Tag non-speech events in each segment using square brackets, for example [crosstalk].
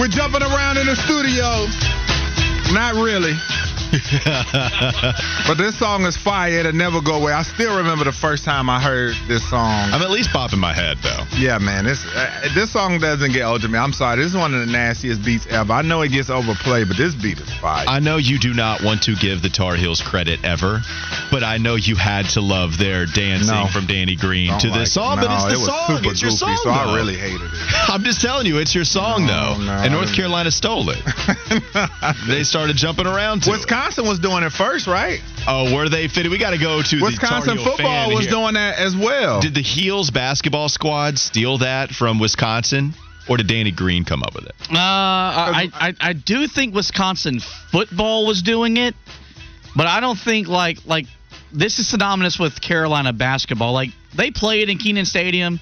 We're jumping around in the studio. Not really. [laughs] but this song is fire. It'll never go away. I still remember the first time I heard this song. I'm at least popping my head though. Yeah, man. This uh, this song doesn't get old to me. I'm sorry. This is one of the nastiest beats ever. I know it gets overplayed, but this beat is fire. I know you do not want to give the Tar Heels credit ever, but I know you had to love their dancing No. from Danny Green to like this it. song, No, but it's the it song. It's your goofy, song. so I really hated it. [laughs] I'm just telling you, it's your song No, though, and North. Carolina stole it. [laughs] they started jumping around to it. Wisconsin was doing it first, right? Oh, were they fitted? We got to go to Wisconsin the Tar Heel football fan was here. doing that as well. Did the Heels basketball squad steal that from Wisconsin, or did Danny Green come up with it? Uh, I, I I do think Wisconsin football was doing it, but I don't think like like this is synonymous with Carolina basketball. Like they played in Kenan Stadium.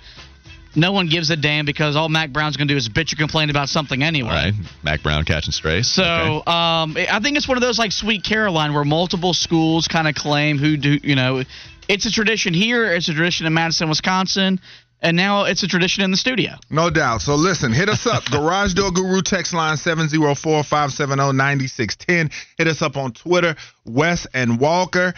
No one gives a damn because all Mack Brown's going to do is bitch or complain about something anyway. All right, Mac Brown catching strays. So Okay. um, I think it's one of those like Sweet Caroline where multiple schools kind of claim who do you know. It's a tradition here. It's a tradition in Madison, Wisconsin, and now it's a tradition in the studio. No doubt. So listen, hit us up. [laughs] Garage Door Guru text line 704-570-9610. Hit us up on Twitter, Wes and Walker.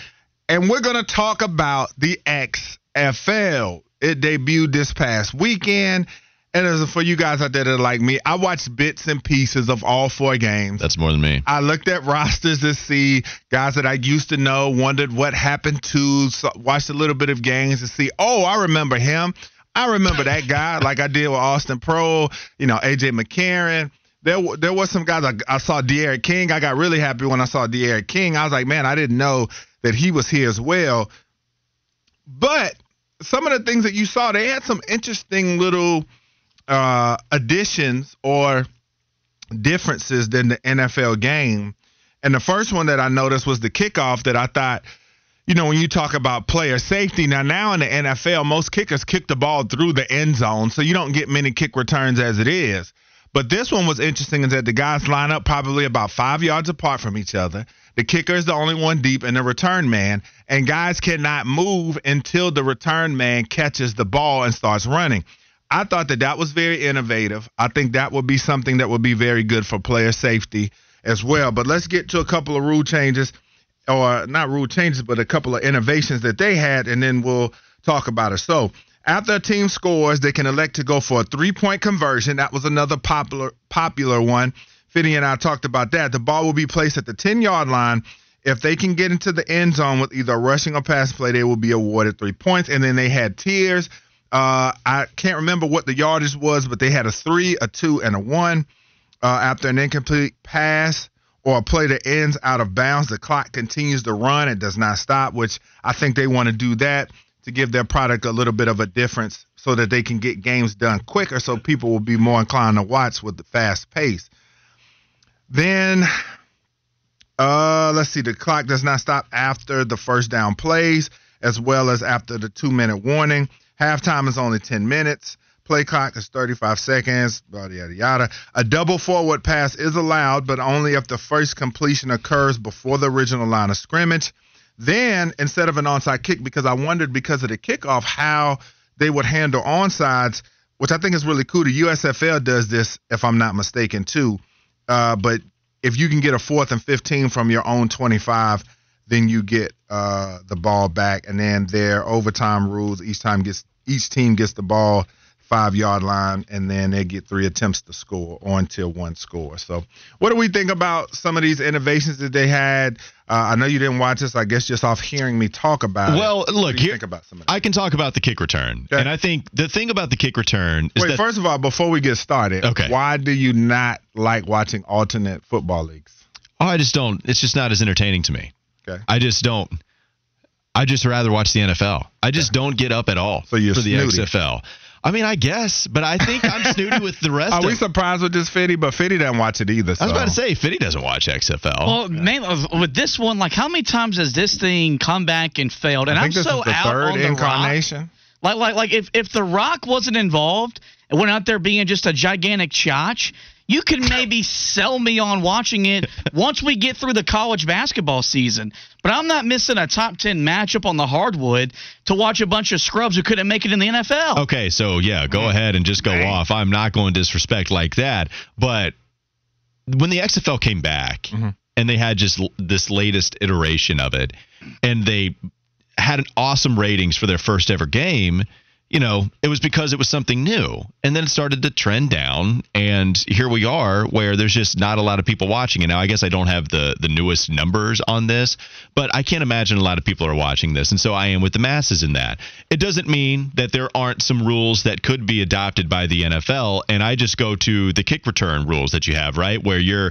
And we're gonna talk about the XFL. It debuted this past weekend. And as for you guys out there that are like me, I watched bits and pieces of all four games. that's more than me. I looked at rosters to see guys that I used to know, wondered what happened to, so, watched a little bit of games to see, oh, I remember him. I remember that guy, like I did with Austin Pro, you know, AJ McCarron. There, there was some guys. I, I saw De'Aaron King. I got really happy when I saw De'Aaron King. I was like, man, I didn't know that he was here as well. But some of the things that you saw, they had some interesting little uh, additions or differences than the NFL game. And the first one that I noticed was the kickoff that I thought, you know, when you talk about player safety, now now in the NFL, most kickers kick the ball through the end zone, so you don't get many kick returns as it is. But this one was interesting is that the guys line up probably about five yards apart from each other. The kicker is the only one deep and the return man, and guys cannot move until the return man catches the ball and starts running. I thought that that was very innovative. I think that would be something that would be very good for player safety as well. But let's get to a couple of rule changes, or not rule changes, but a couple of innovations that they had, and then we'll talk about it. So, after a team scores, they can elect to go for a three-point conversion. That was another popular popular one. Finney and I talked about that. The ball will be placed at the 10-yard line. If they can get into the end zone with either rushing or pass play, they will be awarded three points. And then they had tiers. Uh, I can't remember what the yardage was, but they had a three, a two, and a one. Uh, after an incomplete pass or a play that ends out of bounds, the clock continues to run. It does not stop, which I think they want to do that to give their product a little bit of a difference so that they can get games done quicker so people will be more inclined to watch with the fast pace. Then, uh, let's see, the clock does not stop after the first down plays as well as after the two minute warning. Halftime is only 10 minutes. Play clock is 35 seconds, yada, yada, yada. A double forward pass is allowed, but only if the first completion occurs before the original line of scrimmage. Then, instead of an onside kick, because I wondered because of the kickoff how they would handle onsides, which I think is really cool. The USFL does this, if I'm not mistaken, too. Uh, but if you can get a fourth and 15 from your own 25, then you get uh, the ball back. And then their overtime rules each time gets each team gets the ball five yard line, and then they get three attempts to score or until one score. So, what do we think about some of these innovations that they had? Uh, I know you didn't watch this. I guess just off hearing me talk about Well, it. look, do you here- think about some of? I can talk about the kick return, and I think the thing about the kick return is Wait, that first of all, before we get started, Okay. why do you not like watching alternate football leagues? oh, I just don't. It's just not as entertaining to me. Okay. I just don't. I just rather watch the NFL. I just don't get up at all So for the snooty. XFL. I mean, I guess, but I think I'm snooty with the rest [laughs] of it. Are of. we surprised with this Fitty? But Fitty doesn't watch it either. I was about to say, Fitty doesn't watch XFL. Well, mainly with this one, like how many times has this thing come back and failed? And I am this so is the out third on the Rock. Like, like, like if if the Rock wasn't involved and went out there being just a gigantic chotch, you could maybe sell me on watching it once we get through the college basketball season. But I'm not missing a top ten matchup on the hardwood to watch a bunch of scrubs who couldn't make it in the NFL. Okay, so yeah, go ahead and just go Dang. off. I'm not going to disrespect like that, but when the XFL came back Mhm. and they had just l- this latest iteration of it, and they had an awesome ratings for their first ever game. You know, it was because it was something new. And then it started to trend down. And here we are where there's just not a lot of people watching it. Now, I guess I don't have the, the newest numbers on this, but I can't imagine a lot of people are watching this. And so I am with the masses in that. It doesn't mean that there aren't some rules that could be adopted by the NFL. And I just go to the kick return rules that you have, right? Where you're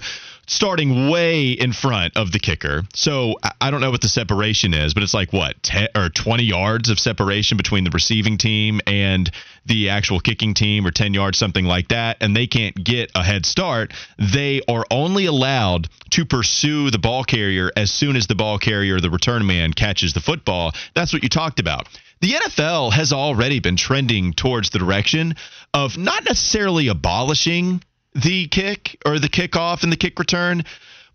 starting way in front of the kicker. So I- don't know what the separation is, but it's like what 10 or 20 yards of separation between the receiving team and the actual kicking team or 10 yards something like that and they can't get a head start. They are only allowed to pursue the ball carrier as soon as the ball carrier the return man catches the football. That's what you talked about. The NFL has already been trending towards the direction of not necessarily abolishing the kick or the kickoff and the kick return,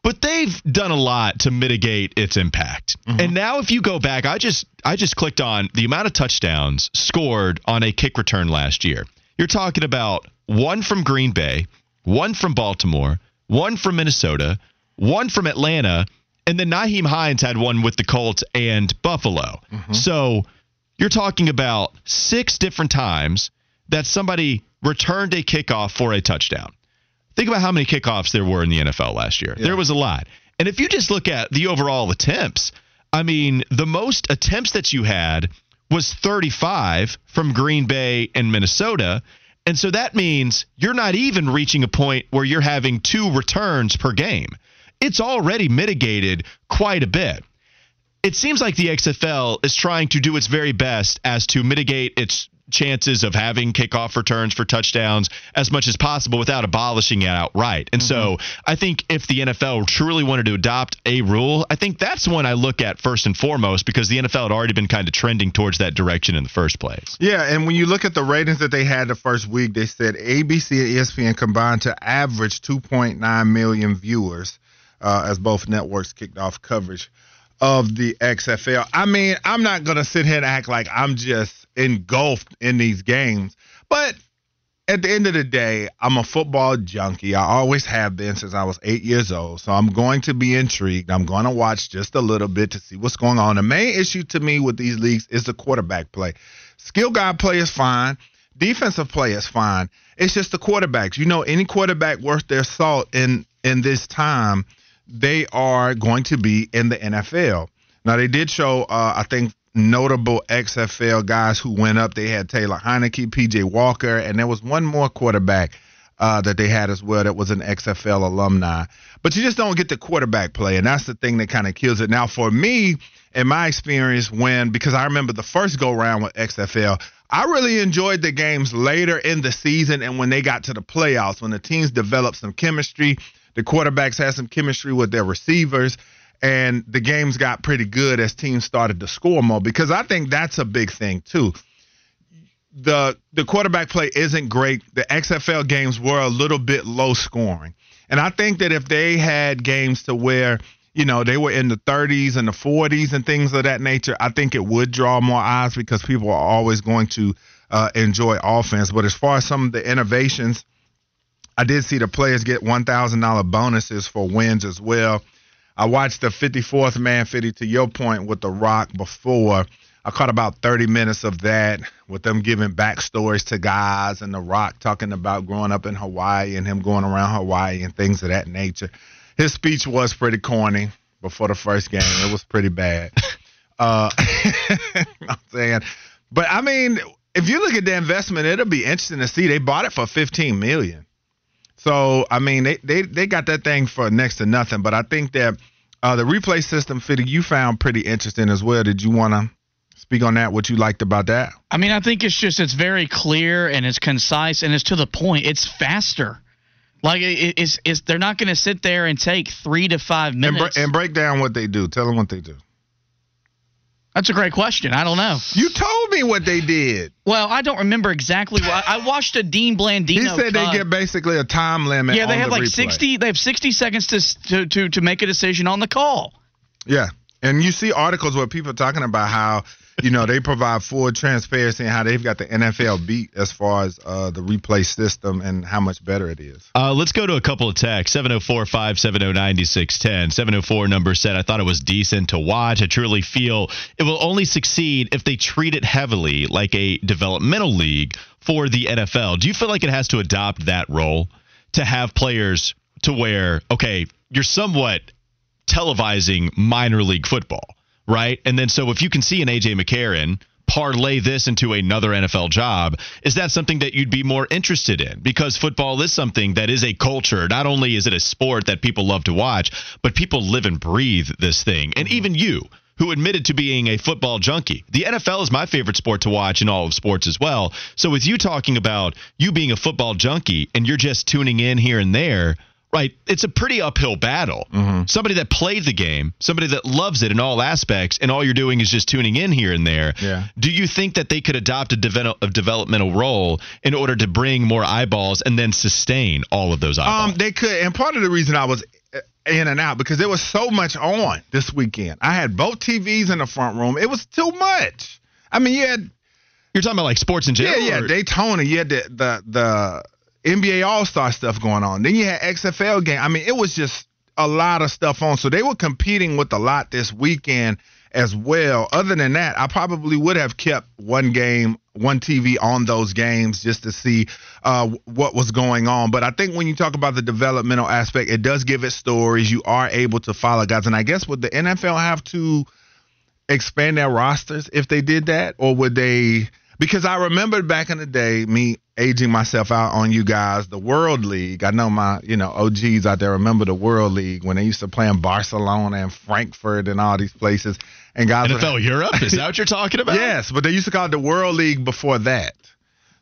but they've done a lot to mitigate its impact. Mm-hmm. And now if you go back, I just I just clicked on the amount of touchdowns scored on a kick return last year. You're talking about one from Green Bay, one from Baltimore, one from Minnesota, one from Atlanta, and then Nyheim Hines had one with the Colts and Buffalo. Mm-hmm. So you're talking about six different times that somebody returned a kickoff for a touchdown. Think about how many kickoffs there were in the NFL last year. There was a lot. And if you just look at the overall attempts, I mean, the most attempts that you had was 35 from Green Bay and Minnesota. And so that means you're not even reaching a point where you're having two returns per game. It's already mitigated quite a bit it seems like the XFL is trying to do its very best as to mitigate its chances of having kickoff returns for touchdowns as much as possible without abolishing it outright. And so I think if the NFL truly wanted to adopt a rule, I think that's one I look at first and foremost because the NFL had already been kind of trending towards that direction in the first place. Yeah, and when you look at the ratings that they had the first week, they said ABC and ESPN combined to average 2.9 million viewers uh, as both networks kicked off coverage of the XFL. I mean, I'm not going to sit here and act like I'm just engulfed in these games, but at the end of the day, I'm a football junkie. I always have been since I was eight years old. So I'm going to be intrigued. I'm going to watch just a little bit to see what's going on. The main issue to me with these leagues is the quarterback play. Skill guy play is fine. Defensive play is fine. It's just the quarterbacks. You know, any quarterback worth their salt in in this time, they are going to be in the NFL. Now they did show, uh, I think, notable XFL guys who went up. They had Taylor Heinicke, PJ Walker, and there was one more quarterback uh, that they had as well that was an XFL alumni. But you just don't get the quarterback play, and that's the thing that kind of kills it. Now, for me, in my experience, when because I remember the first go round with XFL, I really enjoyed the games later in the season and when they got to the playoffs, when the teams developed some chemistry, the quarterbacks had some chemistry with their receivers and the games got pretty good as teams started to score more because I think that's a big thing too. The the quarterback play isn't great. The XFL games were a little bit low scoring. And I think that if they had games to where, you know, they were in the 30s and the 40s and things of that nature, I think it would draw more eyes because people are always going to uh, enjoy offense. But as far as some of the innovations, I did see the players get $1,000 bonuses for wins as well. I watched the 54th man 50 to your point with The Rock before. I caught about 30 minutes of that with them giving backstories to guys and The Rock talking about growing up in Hawaii and him going around Hawaii and things of that nature. His speech was pretty corny before the first game. It was pretty bad. [laughs] Uh, [laughs] I'm saying, but I mean, if you look at the investment, it'll be interesting to see. They bought it for 15 million. So I mean, they they they got that thing for next to nothing. But I think that uh, the replay system fitting you found pretty interesting as well. Did you want to speak on that? What you liked about that? I mean, I think it's just it's very clear and it's concise and it's to the point. It's faster. Like it, it's, it's they're not going to sit there and take three to five And, minutes. bre- and break down what they do. Tell them what they do. That's a great question. I don't know. You told me what they did. Well, I don't remember exactly. What, I watched a Dean Blandino. He said they get basically a time limit. Yeah, they have the like replay. sixty. They have sixty seconds to to to to make a decision on the call. Yeah. And you see articles where people are talking about how, you know, they provide full transparency in how they've got the NFL beat as far as uh, the replay system and how much better it is. Uh, let's go to a couple of texts 704 570 9610. 704 number said, I thought it was decent to watch. I truly feel it will only succeed if they treat it heavily like a developmental league for the NFL. Do you feel like it has to adopt that role to have players to where, okay, you're somewhat televising minor league football, right? And then so if you can see an AJ McCarron parlay this into another NFL job, is that something that you'd be more interested in? Because football is something that is a culture. Not only is it a sport that people love to watch, but people live and breathe this thing. And mm-hmm. even you, who admitted to being a football junkie. The NFL is my favorite sport to watch in all of sports as well. So with you talking about you being a football junkie and you're just tuning in here and there, right? It's a pretty uphill battle. Mm-hmm. Somebody that played the game, somebody that loves it in all aspects, and all you're doing is just tuning in here and there. Yeah. Do you think that they could adopt a, devel- a developmental role in order to bring more eyeballs and then sustain all of those eyeballs? Um, they could, and part of the reason I was in and out because there was so much on this weekend. I had both TVs in the front room. It was too much. I mean, you had you're talking about like sports in general. Yeah, yeah, or? Daytona. You had the the the NBA All Star stuff going on. Then you had XFL game. I mean, it was just a lot of stuff on. So they were competing with a lot this weekend as well. Other than that, I probably would have kept one game, one TV on those games just to see uh, what was going on. But I think when you talk about the developmental aspect, it does give it stories. You are able to follow guys. And I guess would the NFL have to expand their rosters if they did that? Or would they? Because I remember back in the day, me aging myself out on you guys, the World League. I know my, you know, OGs out there remember the World League when they used to play in Barcelona and Frankfurt and all these places. And guys NFL would, Europe? Is that what you're talking about? [laughs] yes, but they used to call it the World League before that.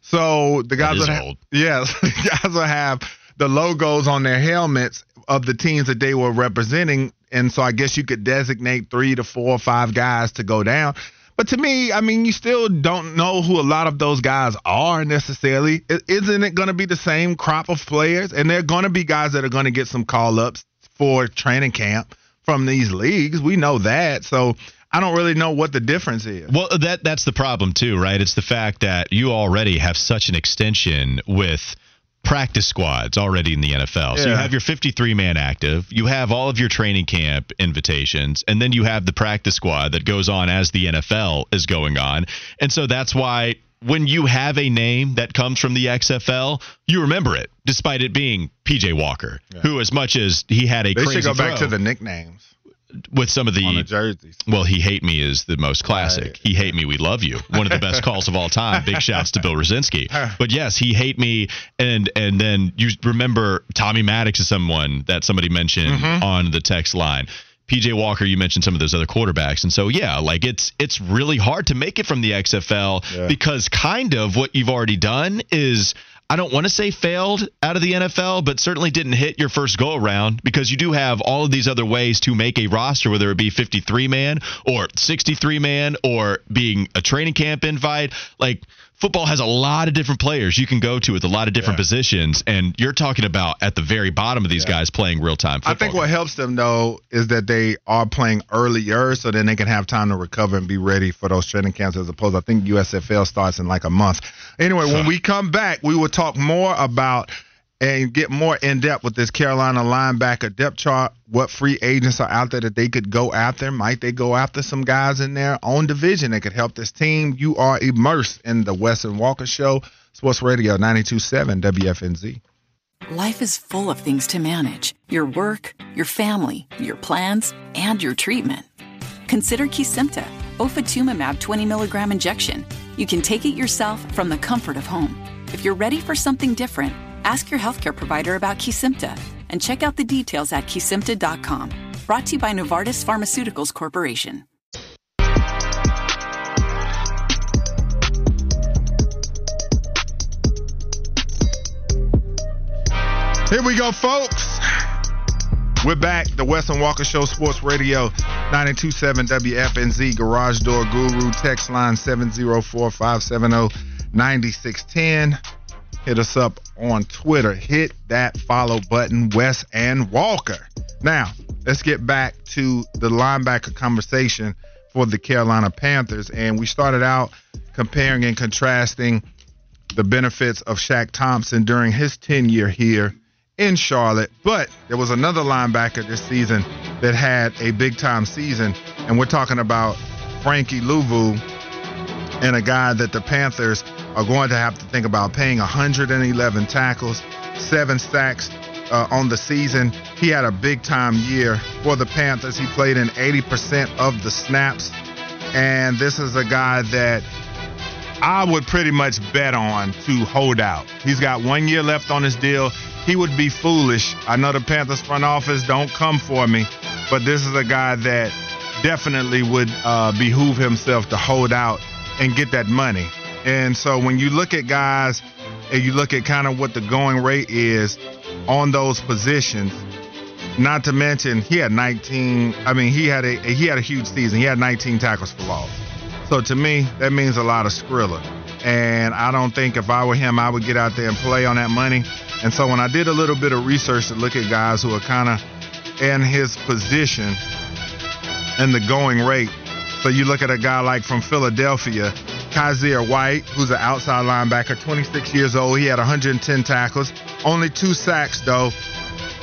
So the guys would have, yes, [laughs] the guys would have the logos on their helmets of the teams that they were representing. And so I guess you could designate three to four or five guys to go down. But to me, I mean, you still don't know who a lot of those guys are necessarily. Isn't it going to be the same crop of players? And they're going to be guys that are going to get some call ups for training camp from these leagues. We know that. So I don't really know what the difference is. Well, that that's the problem too, right? It's the fact that you already have such an extension with practice squads already in the NFL. So you have your 53 man active, you have all of your training camp invitations, and then you have the practice squad that goes on as the NFL is going on. And so that's why when you have a name that comes from the XFL, you remember it, despite it being PJ Walker, yeah. who, as much as he had a they crazy should go throw, back to the nicknames with some of the, jerseys. Well, he hate me is the most classic. Right. He hate me, we love you. One of the best calls of all time. Big shouts to Bill Rosinski. [laughs] But yes, he hate me, and and then you remember Tommy Maddox is someone that somebody mentioned mm-hmm. on the text line. PJ Walker, you mentioned some of those other quarterbacks, and so yeah, like it's it's really hard to make it from the XFL yeah. because kind of what you've already done is I don't want to say failed out of the NFL, but certainly didn't hit your first go around because you do have all of these other ways to make a roster, whether it be 53 man or 63 man or being a training camp invite. Like, football has a lot of different players you can go to with a lot of different yeah. positions, and you're talking about at the very bottom of these yeah. guys playing real time I think what helps them though is that they are playing earlier, so then they can have time to recover and be ready for those training camps. As opposed, I think USFL starts in like a month. Anyway, when we come back, we will talk more about and get more in depth with this Carolina linebacker depth chart. What free agents are out there that they could go after? Might they go after some guys in their own division that could help this team? You are immersed in the Wes and Walker Show, Sports Radio 927 WFNZ. Life is full of things to manage your work, your family, your plans, and your treatment. Consider Kesimpta, ofatumumab 20 milligram injection. You can take it yourself from the comfort of home. If you're ready for something different, Ask your healthcare provider about Kesimpta and check out the details at kesimpta.com. Brought to you by Novartis Pharmaceuticals Corporation. Here we go, folks. We're back. The Wes and Walker Show, Sports Radio, 927 WFNZ, Garage Door Guru, text line 704 570 9610 hit us up on Twitter. Hit that follow button, Wes and Walker. Now, let's get back to the linebacker conversation for the Carolina Panthers. And we started out comparing and contrasting the benefits of Shaq Thompson during his tenure here in Charlotte. But there was another linebacker this season that had a big time season. And we're talking about Frankie Luvu and a guy that the Panthers are going to have to think about paying 111 tackles, seven sacks uh, on the season. He had a big time year for the Panthers. He played in 80% of the snaps. And this is a guy that I would pretty much bet on to hold out. He's got one year left on his deal. He would be foolish. I know the Panthers front office don't come for me, but this is a guy that definitely would uh, behoove himself to hold out and get that money. And so when you look at guys and you look at kind of what the going rate is on those positions, not to mention he had 19. I mean, he had a he had a huge season. He had 19 tackles for loss. So to me, that means a lot of Skrilla. And I don't think if I were him, I would get out there and play on that money. And so when I did a little bit of research to look at guys who are kind of in his position and the going rate, so you look at a guy like from Philadelphia, Kyzir White, who's an outside linebacker, 26 years old. He had 110 tackles, only two sacks though.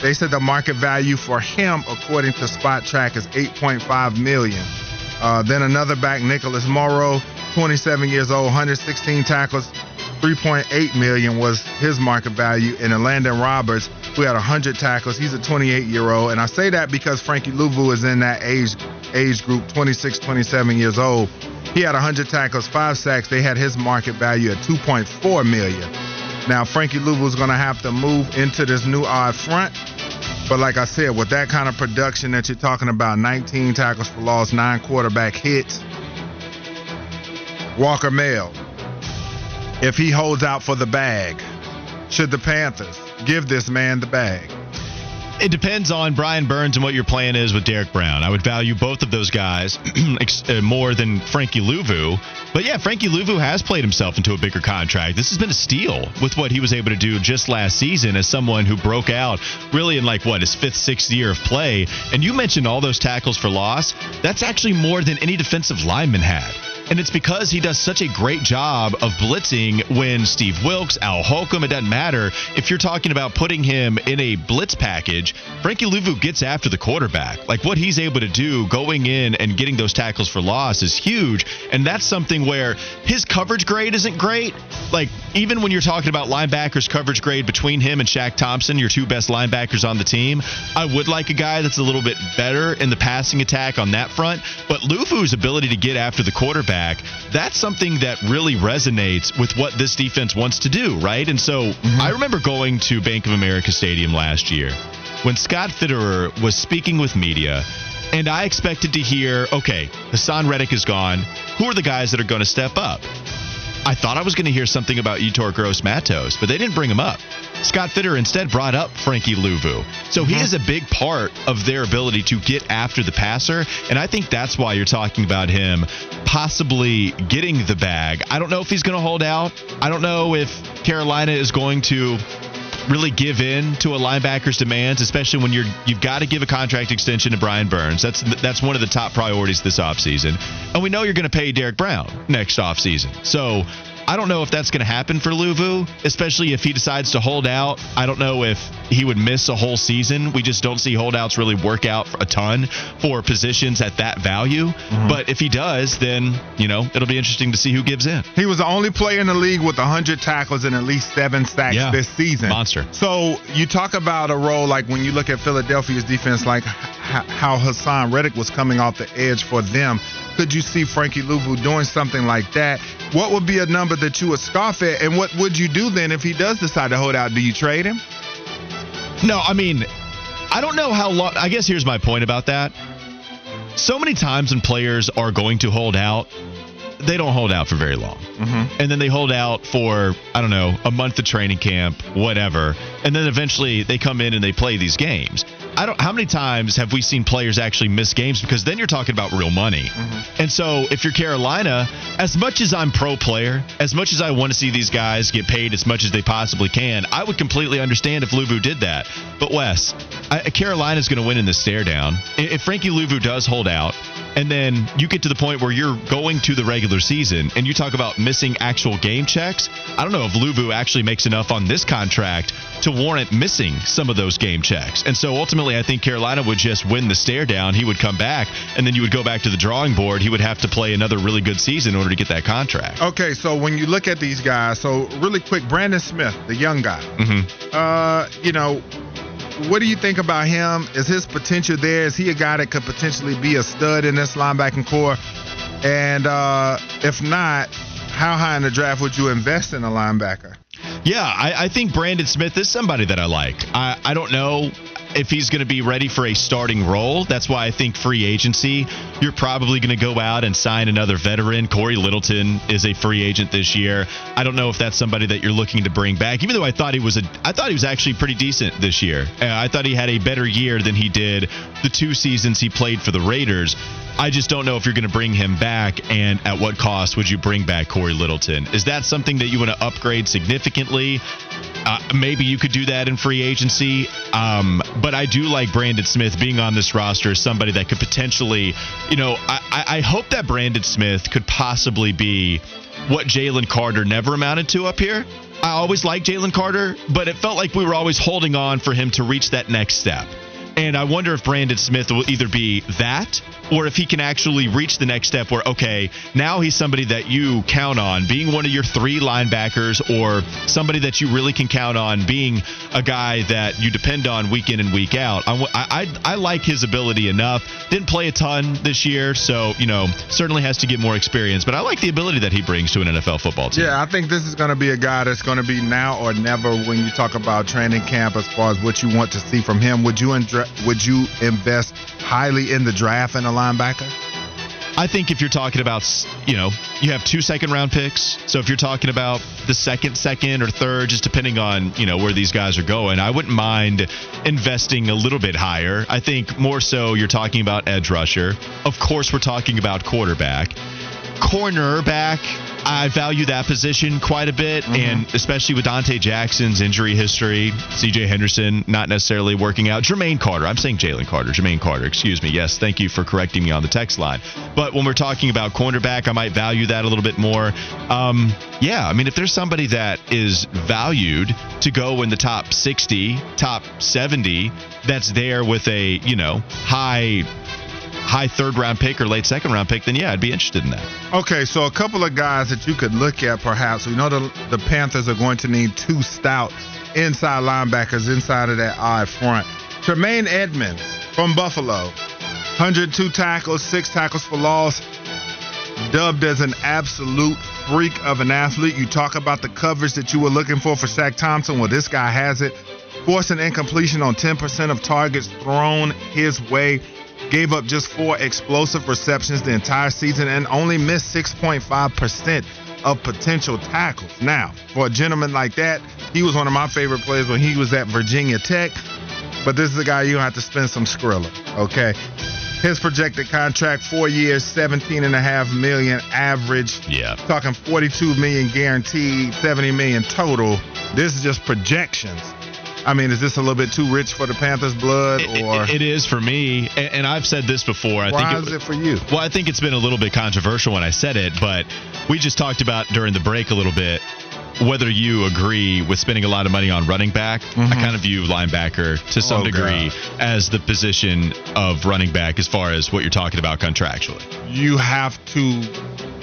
They said the market value for him, according to Spotrac, is 8.5 million. Uh, then another back, Nicholas Morrow, 27 years old, 116 tackles, 3.8 million was his market value. And then Landon Roberts, who had 100 tackles, he's a 28 year old. And I say that because Frankie Luvu is in that age age group, 26, 27 years old. He had 100 tackles, five sacks. They had his market value at 2.4 million. Now Frankie Luvu is going to have to move into this new odd front. But like I said, with that kind of production that you're talking about, 19 tackles for loss, nine quarterback hits, Walker Mail, if he holds out for the bag, should the Panthers give this man the bag? It depends on Brian Burns and what your plan is with Derrick Brown. I would value both of those guys [clears throat] uh, more than Frankie Luvu. But yeah, Frankie Luvu has played himself into a bigger contract. This has been a steal with what he was able to do just last season as someone who broke out really in like what his fifth, sixth year of play. And you mentioned all those tackles for loss. That's actually more than any defensive lineman had. And it's because he does such a great job of blitzing when Steve Wilks, Al Holcomb, it doesn't matter. If you're talking about putting him in a blitz package, Frankie Luvu gets after the quarterback. Like what he's able to do going in and getting those tackles for loss is huge. And that's something where his coverage grade isn't great. Like even when you're talking about linebackers coverage grade between him and Shaq Thompson, your two best linebackers on the team, I would like a guy that's a little bit better in the passing attack on that front. But Luvu's ability to get after the quarterback that's something that really resonates with what this defense wants to do, right? And so mm-hmm. I remember going to Bank of America Stadium last year when Scott Fitterer was speaking with media. And I expected to hear, okay, Haason Reddick is gone. Who are the guys that are going to step up? I thought I was going to hear something about Yetur Gross Matos, but they didn't bring him up. Scott Fitter instead brought up Frankie Luvu. So he mm-hmm. is a big part of their ability to get after the passer. And I think that's why you're talking about him possibly getting the bag. I don't know if he's going to hold out. I don't know if Carolina is going to really give in to a linebacker's demands, especially when you're you've got to give a contract extension to Brian Burns. That's that's one of the top priorities this offseason. And we know you're going to pay Derrick Brown next offseason. So I don't know if that's going to happen for Luvu, especially if he decides to hold out. I don't know if he would miss a whole season. We just don't see holdouts really work out a ton for positions at that value. Mm-hmm. But if he does, then, you know, it'll be interesting to see who gives in. He was the only player in the league with 100 tackles and at least seven sacks yeah. this season. Monster. So you talk about a role like when you look at Philadelphia's defense, like how Haason Reddick was coming off the edge for them. Could you see Frankie Luvu doing something like that? What would be a number that you would scoff at? And what would you do then if he does decide to hold out? Do you trade him? No, I mean, I don't know how long. I guess here's my point about that. So many times when players are going to hold out, they don't hold out for very long. Mm-hmm. And then they hold out for, I don't know, a month of training camp, whatever. And then eventually they come in and they play these games. I don't. How many times have we seen players actually miss games? Because then you're talking about real money. Mm-hmm. And so if you're Carolina, as much as I'm pro player, as much as I want to see these guys get paid as much as they possibly can, I would completely understand if Luvu did that. But Wes, Carolina's going to win in the stare down. If Frankie Luvu does hold out, and then you get to the point where you're going to the regular season and you talk about missing actual game checks. I don't know if Luvu actually makes enough on this contract to warrant missing some of those game checks. And so ultimately, I think Carolina would just win the stare down. He would come back, and then you would go back to the drawing board. He would have to play another really good season in order to get that contract. Okay, so when you look at these guys, so really quick, Brandon Smith, the young guy, Mm-hmm. uh, you know, what do you think about him? Is his potential there? Is he a guy that could potentially be a stud in this linebacking core? And uh, if not, how high in the draft would you invest in a linebacker? Yeah, I, I think Brandon Smith is somebody that I like. I, I don't know if he's going to be ready for a starting role. That's why I think free agency, you're probably going to go out and sign another veteran. Cory Littleton is a free agent this year. I don't know if that's somebody that you're looking to bring back. Even though I thought he was a, I thought he was actually pretty decent this year. Uh, I thought he had a better year than he did the two seasons he played for the Raiders. I just don't know if you're going to bring him back and at what cost would you bring back Cory Littleton. Is that something that you want to upgrade significantly? Uh, maybe you could do that in free agency. Um, but I do like Brandon Smith being on this roster as somebody that could potentially, you know, I, I hope that Brandon Smith could possibly be what Jalen Carter never amounted to up here. I always liked Jalen Carter, but it felt like we were always holding on for him to reach that next step. And I wonder if Brandon Smith will either be that or if he can actually reach the next step where, okay, now he's somebody that you count on being one of your three linebackers or somebody that you really can count on being a guy that you depend on week in and week out. I, I, I like his ability enough. Didn't play a ton this year, so, you know, certainly has to get more experience, but I like the ability that he brings to an NFL football team. Yeah, I think this is going to be a guy that's going to be now or never when you talk about training camp as far as what you want to see from him. Would you indra- would you invest highly in the draft in a linebacker? I think if you're talking about, you know, you have two second round picks. So if you're talking about the second, second, or third, just depending on, you know, where these guys are going, I wouldn't mind investing a little bit higher. I think more so you're talking about edge rusher. Of course, we're talking about quarterback. Cornerback, I value that position quite a bit, and especially with Donte Jackson's injury history, CJ Henderson not necessarily working out. Jermaine Carter, I'm saying Jalen Carter, Jermaine Carter, excuse me. Yes, thank you for correcting me on the text line. But when we're talking about cornerback, I might value that a little bit more. Um, yeah, I mean, if there's somebody that is valued to go in the top 60, top 70, that's there with a, you know, high high third round pick or late second round pick, then yeah, I'd be interested in that. Okay, so a couple of guys that you could look at perhaps. We know the, the Panthers are going to need two stout inside linebackers inside of that odd front. Tremaine Edmunds from Buffalo, 102 tackles, six tackles for loss. Dubbed as an absolute freak of an athlete. You talk about the coverage that you were looking for for Shaq Thompson. Well, this guy has it. Forcing incompletion on 10% of targets thrown his way gave up just four explosive receptions the entire season and only missed 6.5% of potential tackles. Now, for a gentleman like that, he was one of my favorite players when he was at Virginia Tech. But this is a guy you have to spend some skrilla, okay? His projected contract, four years, 17 and a half million average. Yeah. Talking 42 million guaranteed, 70 million total. This is just projections. I mean, is this a little bit too rich for the Panthers' blood, or it- it is for me, and, and I've said this before. I why think is it for you? Well, I think it's been a little bit controversial when I said it, but we just talked about during the break a little bit whether you agree with spending a lot of money on running back. I kind of view linebacker to some Oh, degree God. as the position of running back as far as what you're talking about contractually. You have to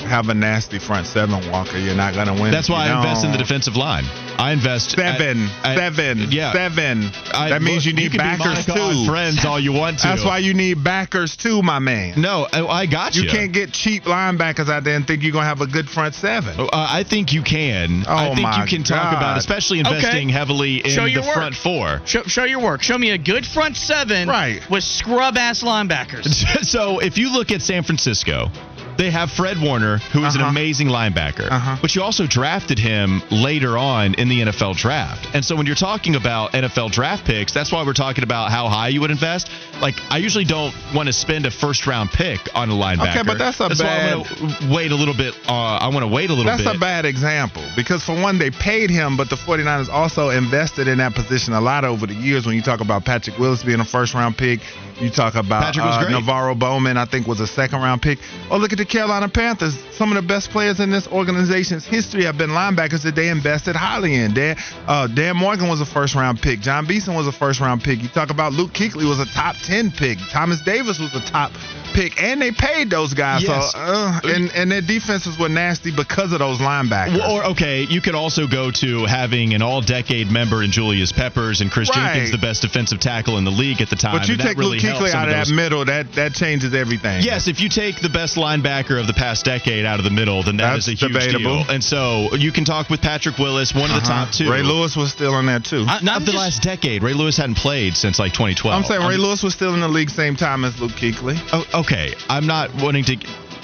have a nasty front seven, Walker. You're not going to win. That's why you I invest in the defensive line. I invest Seven, I- seven, yeah. seven. I- that means look, you need be backers too. Friends all you want to. That's why you need backers too, my man. No, I, I got you. You can't get cheap linebackers out there and think you're gonna have a good front seven. Uh, I think you can. I Oh, think you oh, can talk God. about, especially investing Okay. heavily in Show the work. front four. Show, show your work. Show me a good front seven Right. with scrub ass linebackers. [laughs] so if you look at San Francisco, They have Fred Warner, who is an Uh-huh. amazing linebacker, Uh-huh. but you also drafted him later on in the NFL draft. And so when you're talking about NFL draft picks, that's why we're talking about how high you would invest. Like I usually don't want to spend a first round pick on a linebacker. Okay, but that's a why bad- I want to wait a little bit. Uh, I want to wait a little That's bit. a bad example because for one, they paid him, but the 49ers also invested in that position a lot over the years. When you talk about Patrick Willis being a first round pick, you talk about uh. NaVorro Bowman, I think was a second round pick. Oh, look at the Carolina Panthers. Some of the best players in this organization's history have been linebackers that they invested highly in. Dan, uh, Dan Morgan was a first round pick. Jon Beason was a first round pick. You talk about Luke Kuechly was a top 10 pick. Thomas Davis was a top pick, and they paid those guys. Yes. So, uh, and, and their defenses were nasty because of those linebackers. Well, or okay, you could also go to having an all-decade member in Julius Peppers and Chris Right. Jenkins, the best defensive tackle in the league at the time. But you and that take really Luke helped Kuechly out of that middle, that that changes everything. Yes, if you take the best linebacker of the past decade out of the middle, then that is That's a huge debatable. deal. And so you can talk with Patrick Willis, one of the Uh-huh. top two. Ray Lewis was still in there too. I, Not I'm the just- last decade. Ray Lewis hadn't played since like 2012. I'm saying Ray Lewis was still in the league same time as Luke Kuechly. Oh, okay, I'm not wanting to.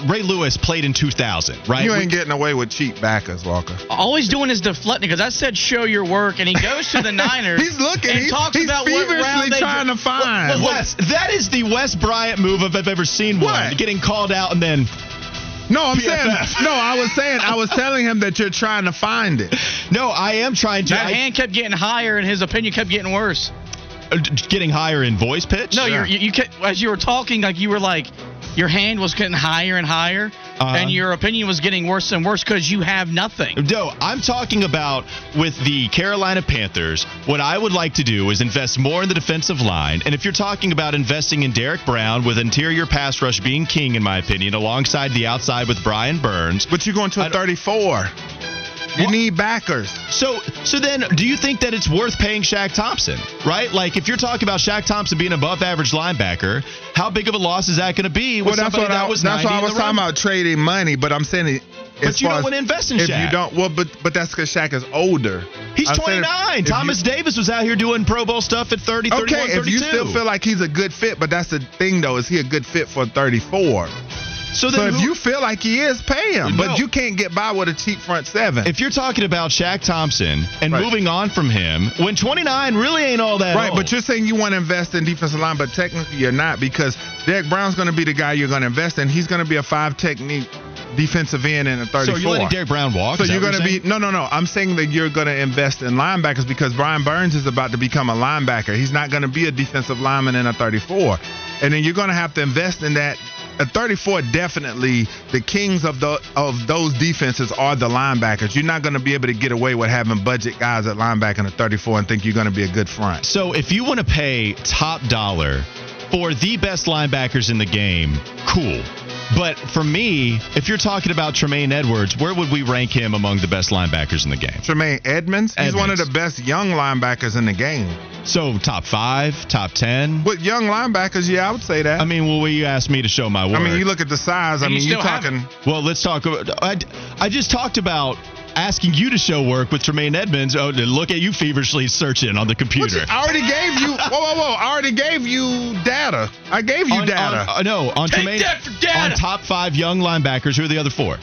Ray Lewis played in 2000, right? You We- ain't getting away with cheap backers, Walker. all he's doing is deflecting because I said show your work, and he goes to the [laughs] Niners. He's looking. and He's, talks he's about what feverishly round they trying dra- to find. Well, well, Wes, that is the Wes Bryant move if I've ever seen one. What? Getting called out and then no, I'm PFF. saying. No, I was saying. I was telling him that you're trying to find it. no, I am trying to That I- hand kept getting higher, and his opinion kept getting worse. Uh, getting higher in voice pitch. No, Yeah. you're, you you kept, as you were talking, like you were like, your hand was getting higher and higher, Uh-huh. and your opinion was getting worse and worse because you have nothing. No, I'm talking about with the Carolina Panthers. What I would like to do is invest more in the defensive line. And if you're talking about investing in Derrick Brown with interior pass rush being king, in my opinion, alongside the outside with Brian Burns. But you're going to I a don't- 34. You need backers. So, so then, do you think that it's worth paying Shaq Thompson? Right? Like, if you're talking about Shaq Thompson being above average linebacker, how big of a loss is that going to be? Well, that's what that I was That's 90 why I was talking about trading money. But I'm saying it. But you don't want to invest in if Shaq. you don't, well, but but that's because Shaq is older. He's I'm saying 29. if you- Thomas Davis was out here doing Pro Bowl stuff at 30, 31, 32. Okay, if you still feel like he's a good fit, but that's the thing though, is he a good fit for 34? So, So if who- you feel like he is, pay him. No. But you can't get by with a cheap front seven. if you're talking about Shaq Thompson and Right. moving on from him, when 29 really ain't all that right, old. but you're saying you want to invest in defensive line, but technically you're not because Derrick Brown's going to be the guy you're going to invest in. He's going to be a five technique defensive end in a 34. so are you letting Derrick Brown walk? So you're going to be no, no, no. I'm saying that you're going to invest in linebackers because Brian Burns is about to become a linebacker. He's not going to be a defensive lineman in a 34, and then you're going to have to invest in that. A 34 definitely the kings of the of those defenses are the linebackers. You're not going to be able to get away with having budget guys at linebacker in a 34 and think you're going to be a good front. So if you want to pay top dollar for the best linebackers in the game, cool. But for me, if you're talking about Tremaine Edwards, where would we rank him among the best linebackers in the game? Tremaine Edmunds, he's one of the best young linebackers in the game. So top five, top ten. With young linebackers, yeah, I would say that. I mean, well, you asked me to show my work. I mean, you look at the size. I And you mean, you're still have talking. Well, let's talk about. I, I just talked about asking you to show work with Tremaine Edmunds. Oh, look at you feverishly searching on the computer. I already gave you. [laughs] Whoa, whoa, whoa! I already gave you data. I gave you on, data. on- uh, no, on Take Tremaine. that for data. On top five young linebackers, who are the other four?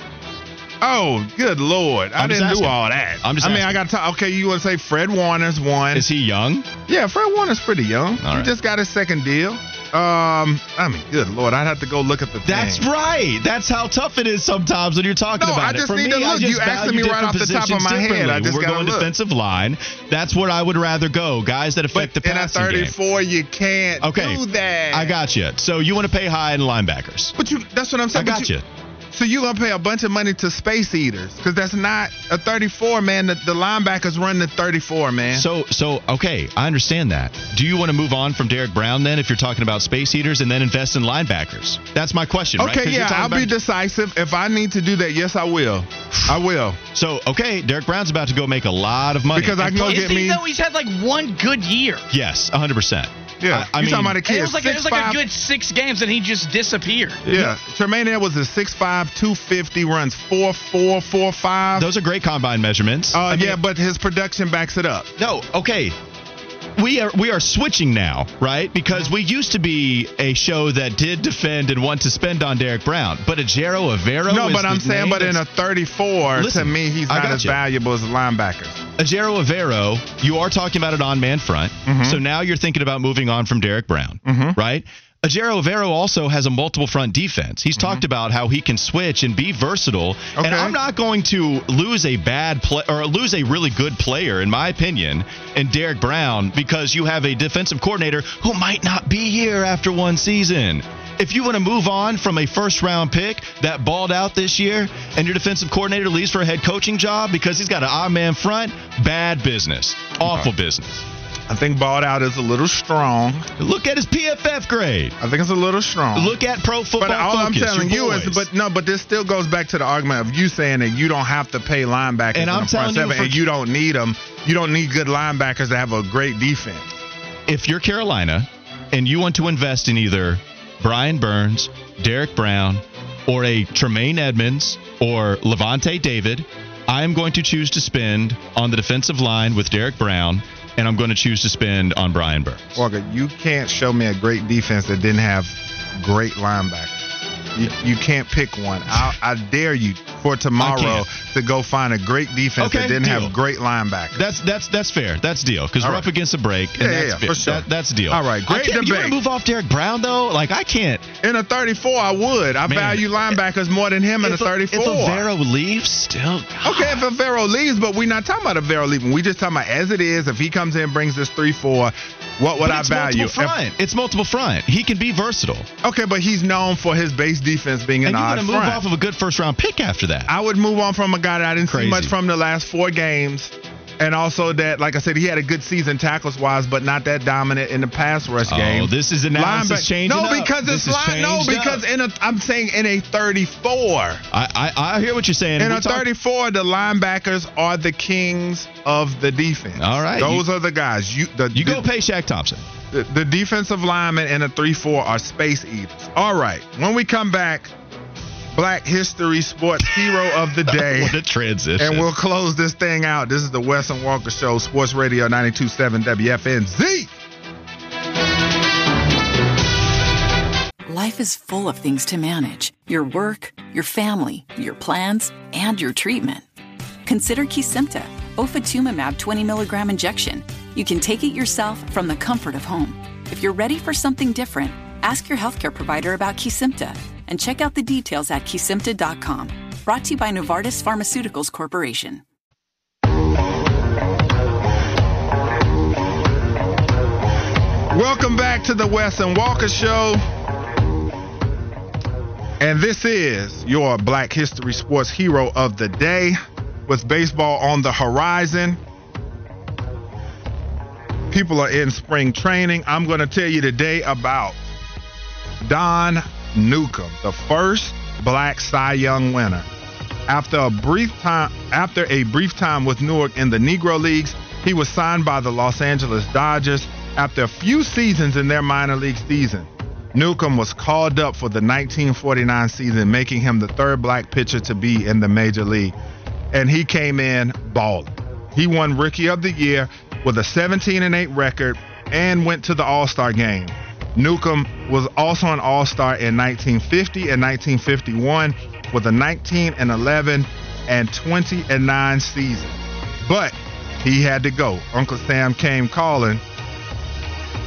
oh, good lord! I I'm just didn't do all that. I'm just I mean, I got to. Okay, you want to say Fred Warner's one? Is he young? yeah, Fred Warner's pretty young. All he right. just got his second deal. Um, I mean, good lord, I'd have to go look at the. That's thing. right. That's how tough it is sometimes when you're talking No, about I it. For need me, to I look. just You asking me right off the top of my head. I just we're going look. defensive line. That's where I would rather go. Guys that affect But the in a passing game. 34, you can't Okay, do that. I got you. So you want to pay high in linebackers? But you, that's what I'm I saying. but got you. So you're gonna pay a bunch of money to space eaters because that's not a 34 man. The, the linebackers run the 34 man. So, so okay, I understand that. Do you want to move on from Derrick Brown then, if you're talking about space eaters and then invest in linebackers? That's my question. right? okay, 'Cause you're yeah, I'll be decisive. If I need to do that, yes, I will. I will So, okay, Derrick Brown's about to go make a lot of money because I And can go get me. though? He's had like one good year. Yes, 100. percent Yeah, I, I you mean, talking about a kid? it was like it was like 6'5" a good six games, and he just disappeared. Yeah, Tremaine Edwards is 6'5", 250, runs four four four five. those are great combine measurements. Uh, I mean, yeah, but his production backs it up. no, okay. We are we are switching now, right? Because we used to be a show that did defend and want to spend on Derrick Brown, but Ejiro Evero. No, but I'm saying, but in a 34, Listen, to me, he's not as you. valuable as linebackers. Ejiro Evero, you are talking about an on-man front. Mm-hmm. So now you're thinking about moving on from Derrick Brown, right? Ejiro Evero also has a multiple front defense. He's talked about how he can switch and be versatile. Okay. And Mm-hmm. I'm not going to lose a bad play or lose a really good player, in my opinion, in Derrick Brown because you have a defensive coordinator who might not be here after one season. If you want to move on from a first round pick that balled out this year and your defensive coordinator leaves for a head coaching job because he's got an odd man front, bad business. Awful business. I think balled out is a little strong. Look at his PFF grade. I think it's a little strong. Look at Pro Football but all I'm telling you is, but no, but this still goes back to the argument of you saying that you don't have to pay linebackers And in I'm the front telling you seven, for- and you don't need them. You don't need good linebackers to have a great defense. if you're Carolina and you want to invest in either Brian Burns, Derrick Brown, or a Tremaine Edmunds or Lavonte David, I'm going to choose to spend on the defensive line with Derrick Brown, and I'm going to choose to spend on Brian Burns. Walker, you can't show me a great defense that didn't have great linebackers. You, you can't pick one. I, I dare you for tomorrow to go find a great defense Okay, that didn't deal. have great linebackers. That's that's that's fair. That's deal because we're right. up against a break. Yeah, that's yeah, fair. for sure. That- that's deal. All right, great can't- You want to move off Derrick Brown though? Like I can't. in a 34, I would. I Man. value linebackers more than him in a 34. If Evero leaves, still. Okay, if Evero leaves, but we're not talking about Evero leaving. We just talking about as it is. If he comes in brings this three four, what would But I it's value? multiple front. it's multiple front. He can be versatile. Okay, but he's known for his base defense being an and you're odd going to move front. off of a good first round pick after that. I would move on from a guy that I didn't Crazy. see much from the last four games. And also that, like I said, he had a good season tackles wise, but not that dominant in the pass rush game. Oh, game. this is analysis Lineback- changing No, up. because This it's line. No, because up. in a, I'm saying in a 34. I, I I hear what you're saying. In a talk- 34, the linebackers are the kings of the defense. All right, those you- are the guys. You the, you the, go pay Shaq Thompson. the, the defensive linemen in a 3-4 are space eaters. All right, when we come back, Black History Sports Hero of the Day. [laughs] what a transition. And we'll close this thing out. This is the Wes and Walker Show, Sports Radio 92.7 WFNZ. Life is full of things to manage your work, your family, your plans, and your treatment. Consider Kesimpta, ofatumumab 20 milligram injection. You can take it yourself from the comfort of home. If you're ready for something different, ask your healthcare provider about Kesimpta and check out the details at kesimpta.com. Brought to you by Novartis Pharmaceuticals Corporation. Welcome back to the Wes and Walker Show. And this is your Black History Sports Hero of the Day. With baseball on the horizon, people are in spring training. I'm going to tell you today about Don Newcombe, the first black Cy Young winner. After a brief time after a brief time with Newark in the Negro Leagues, he was signed by the Los Angeles Dodgers after a few seasons in their minor league season. Newcombe was called up for the 1949 season, making him the third black pitcher to be in the major league. And he came in balling. He won Rookie of the Year with a 17 and 8 record and went to the All-Star game. Newcombe was also an All-Star in 1950 and 1951 with a 19 and 11 and 20 and 9 season. But he had to go. Uncle Sam came calling.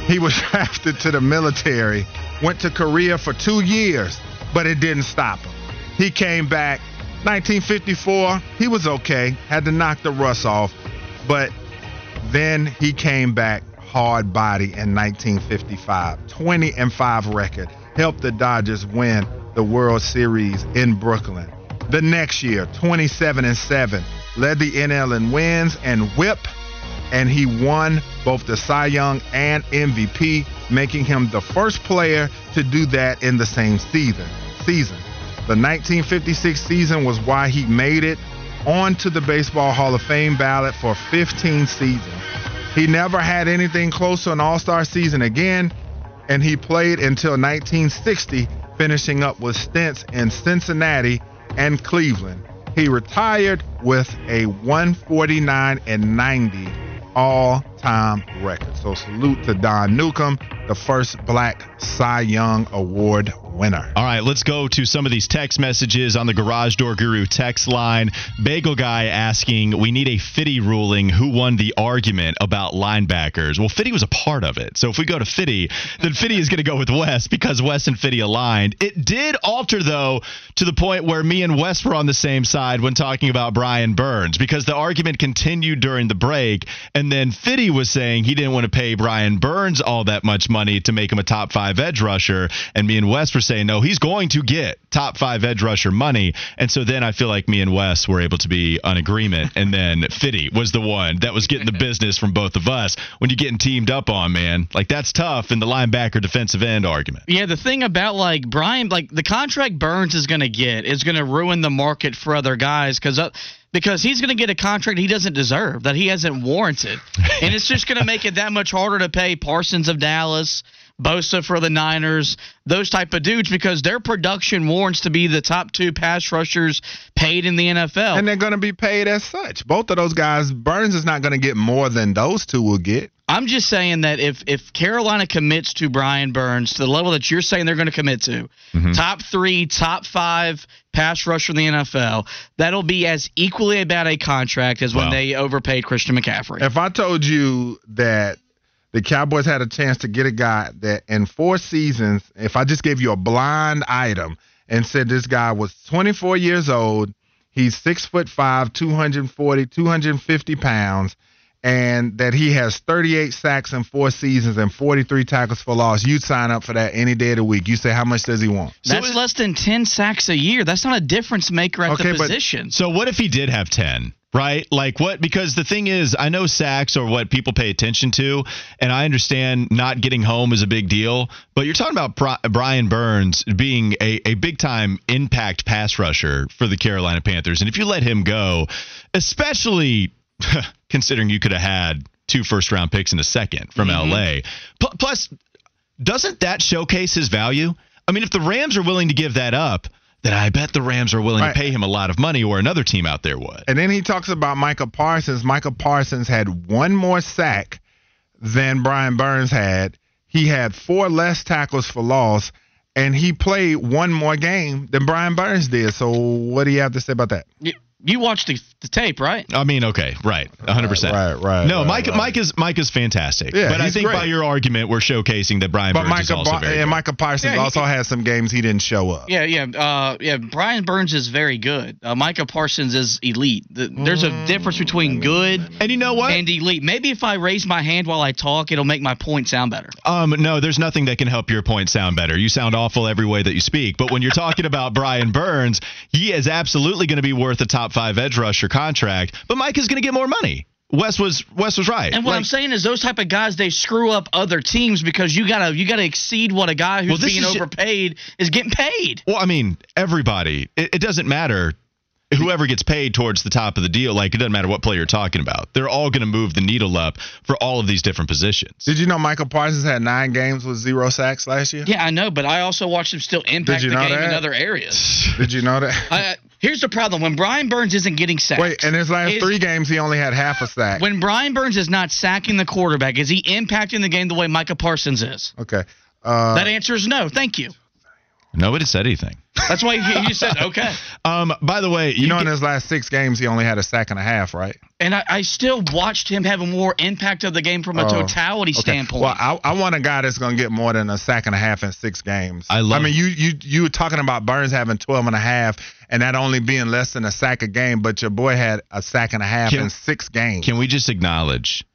He was [laughs] drafted to the military, went to Korea for two years, but it didn't stop him. He came back. 1954, he was okay, had to knock the rust off, but then he came back hard body in 1955. 20 and 5 record helped the Dodgers win the World Series in Brooklyn. The next year, 27 and 7, led the NL in wins and whip, and he won both the Cy Young and MVP, making him the first player to do that in the same season. Season. The 1956 season was why he made it onto the Baseball Hall of Fame ballot for 15 seasons. He never had anything close to an All Star season again, and he played until 1960, finishing up with stints in Cincinnati and Cleveland. He retired with a 149 and 90 all-time record. So salute to Don Newcombe, the first Black Cy Young Award winner. All right, let's go to some of these text messages on the Garage Door Guru text line. Bagel Guy asking, We need a Fitty ruling. Who won the argument about linebackers? Well, Fitty was a part of it. So if we go to Fitty, then Fitty is going to go with Wes because Wes and Fitty aligned. It did alter, though, to the point where me and Wes were on the same side when talking about Brian Burns because the argument continued during the break. And then Fitty was saying he didn't want to pay Brian Burns all that much money to make him a top five edge rusher. And me and Wes were saying, no, he's going to get top five edge rusher money. And so then I feel like me and Wes were able to be on agreement. And then [laughs] Fitty was the one that was getting the business from both of us. When you're getting teamed up on, man, like that's tough in the linebacker defensive end argument. Yeah, the thing about like Brian, like the contract Burns is going to get is going to ruin the market for other guys because. Uh, because he's going to get a contract he doesn't deserve that he hasn't warranted, and it's just going to make it that much harder to pay Parsons of Dallas, Bosa for the Niners, those type of dudes because their production warrants to be the top two pass rushers paid in the NFL. And they're going to be paid as such. Both of those guys, Burns is not going to get more than those two will get. I'm just saying that if if Carolina commits to Brian Burns to the level that you're saying they're going to commit to, mm-hmm. top three, top five pass rusher in the NFL, that'll be as equally about a contract as when they overpaid Christian McCaffrey. If I told you that the Cowboys had a chance to get a guy that in four seasons, if I just gave you a blind item and said this guy was 24 years old, he's six foot five, 240, 250 pounds, and that he has 38 sacks in four seasons and 43 tackles for loss, you'd sign up for that any day of the week. You say, how much does he want? That's so less than 10 sacks a year. That's not a difference maker at okay, the position. But, so what if he did have 10? Right? Like what? Because the thing is, I know sacks are what people pay attention to, and I understand not getting home is a big deal. But you're talking about Brian Burns being a, a big time impact pass rusher for the Carolina Panthers, and if you let him go, especially [laughs] considering you could have had two first round picks in a second from mm-hmm. LA, P- plus doesn't that showcase his value? I mean, if the Rams are willing to give that up then I bet the Rams are willing right. to pay him a lot of money, or another team out there would. And then he talks about Micah Parsons. Micah Parsons had one more sack than Brian Burns had. He had four less tackles for loss, and he played one more game than Brian Burns did. So, what do you have to say about that? You watched the, the tape, right? I mean, okay, right, 100. percent Right, right. No, right, Mike, right. Mike is Mike is fantastic. Yeah, but I think great. by your argument, we're showcasing that Brian but Burns Micah, is also very and good. Micah Parsons yeah, also he, had some games he didn't show up. Yeah, yeah, uh, yeah. Brian Burns is very good. Uh, Micah Parsons is elite. The, there's a mm. difference between good and you know what and elite. Maybe if I raise my hand while I talk, it'll make my point sound better. Um, no, there's nothing that can help your point sound better. You sound awful every way that you speak. But when you're talking [laughs] about Brian Burns, he is absolutely going to be worth the top five edge rusher contract. But Mike is going to get more money. Wes was Wes was right. And what like, I'm saying is those type of guys they screw up other teams because you gotta you gotta exceed what a guy who's well, being is overpaid is getting paid. Well, I mean everybody. It, it doesn't matter whoever gets paid towards the top of the deal. Like it doesn't matter what player you're talking about. They're all going to move the needle up for all of these different positions. Did you know Michael Parsons had nine games with zero sacks last year? Yeah, I know, but I also watched him still impact the game that? in other areas. Did you know that? I, Here's the problem: when Brian Burns isn't getting sacked. Wait, in his last is, three games, he only had half a sack. When Brian Burns is not sacking the quarterback, is he impacting the game the way Micah Parsons is? Okay. Uh, that answer is no. Thank you. Nobody said anything. That's why he, you said okay. [laughs] um, by the way, you, you know, get, in his last six games, he only had a sack and a half, right? And I, I still watched him have a more impact of the game from a oh, totality okay. standpoint. Well, I, I, want a guy that's going to get more than a sack and a half in six games. I love. I mean, you you you were talking about Burns having 12 and a half, and that only being less than a sack a game, but your boy had a sack and a half can, in six games. Can we just acknowledge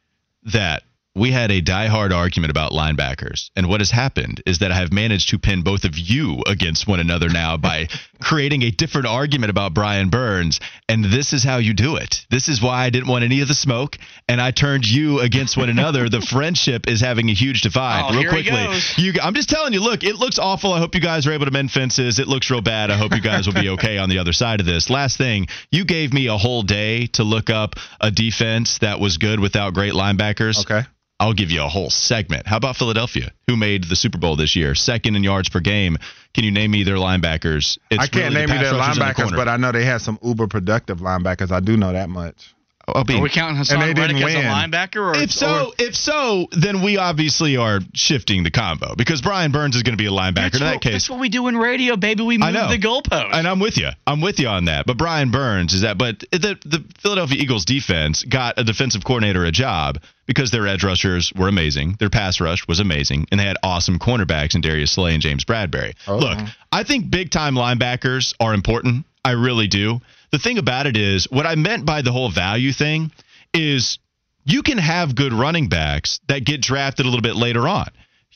that we had a die-hard argument about linebackers. And what has happened is that I have managed to pin both of you against one another now by [laughs] creating a different argument about Brian Burns. And this is how you do it. This is why I didn't want any of the smoke. And I turned you against one another. the [laughs] friendship is having a huge divide. Oh, real quickly. You, I'm just telling you, look, it looks awful. I hope you guys are able to mend fences. It looks real bad. I hope you guys will be okay on the other side of this. Last thing, you gave me a whole day to look up a defense that was good without great linebackers. Okay. I'll give you a whole segment. How about Philadelphia, who made the Super Bowl this year, second in yards per game? Can you name me their linebackers? It's I can't really name the you their linebackers, the but I know they had some uber productive linebackers. I do know that much. I'll. Are we counting Haason And they didn't Reddick as a linebacker? Or if so, or- if so, then we obviously are shifting the combo because Brian Burns is going to be a linebacker that's, in that what, case. that's what we do in radio, baby. We I move know. the goalpost. And I'm with you. I'm with you on that. But Brian Burns is that. But the the Philadelphia Eagles defense got a defensive coordinator a job because their edge rushers were amazing, their pass rush was amazing, and they had awesome cornerbacks in Darius Slay and James Bradberry. Oh, Look, I think big time linebackers are important. I really do. The thing about it is, what I meant by the whole value thing is you can have good running backs that get drafted a little bit later on.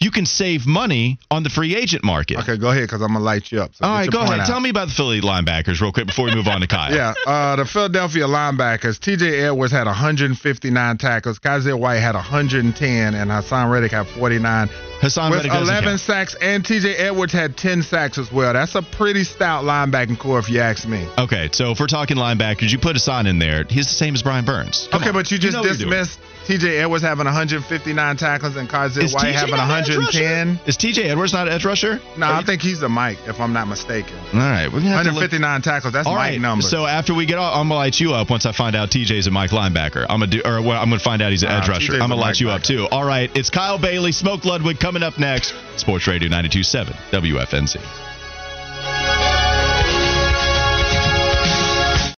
You can save money on the free agent market. Okay, go ahead because I'm gonna light you up. So All right, go ahead. out. Tell me about the Philly linebackers real quick before we move on to Kyle. [laughs] Yeah, uh, the Philadelphia linebackers, T.J. Edwards had 159 tackles, Kyzir White had 110, and Haason Reddick had 49 Haason with Reddick 11 count. sacks, and T.J. Edwards had 10 sacks as well. That's a pretty stout linebacking core, if you ask me. Okay, so if we're talking linebackers, you put Haason in there. He's the same as Brian Burns. Come okay, on. but you just you're doing. dismissed T.J. Edwards having 159 tackles and Is White TJ having not an edge 110. Is TJ Edwards not an edge rusher? No, Are I think he's a Mike, if I'm not mistaken. All right, we're gonna have to look. 159 tackles. That's All Mike right, numbers. so after we get off, I'm gonna light you up once I find out TJ's a Mike linebacker. I'm gonna do, or well, I'm gonna find out he's an Nah, edge rusher. TJ's I'm gonna light you up too. All right, it's Kyle Bailey, Smoke Ludwig coming up next. Sports Radio 92.7 WFNZ.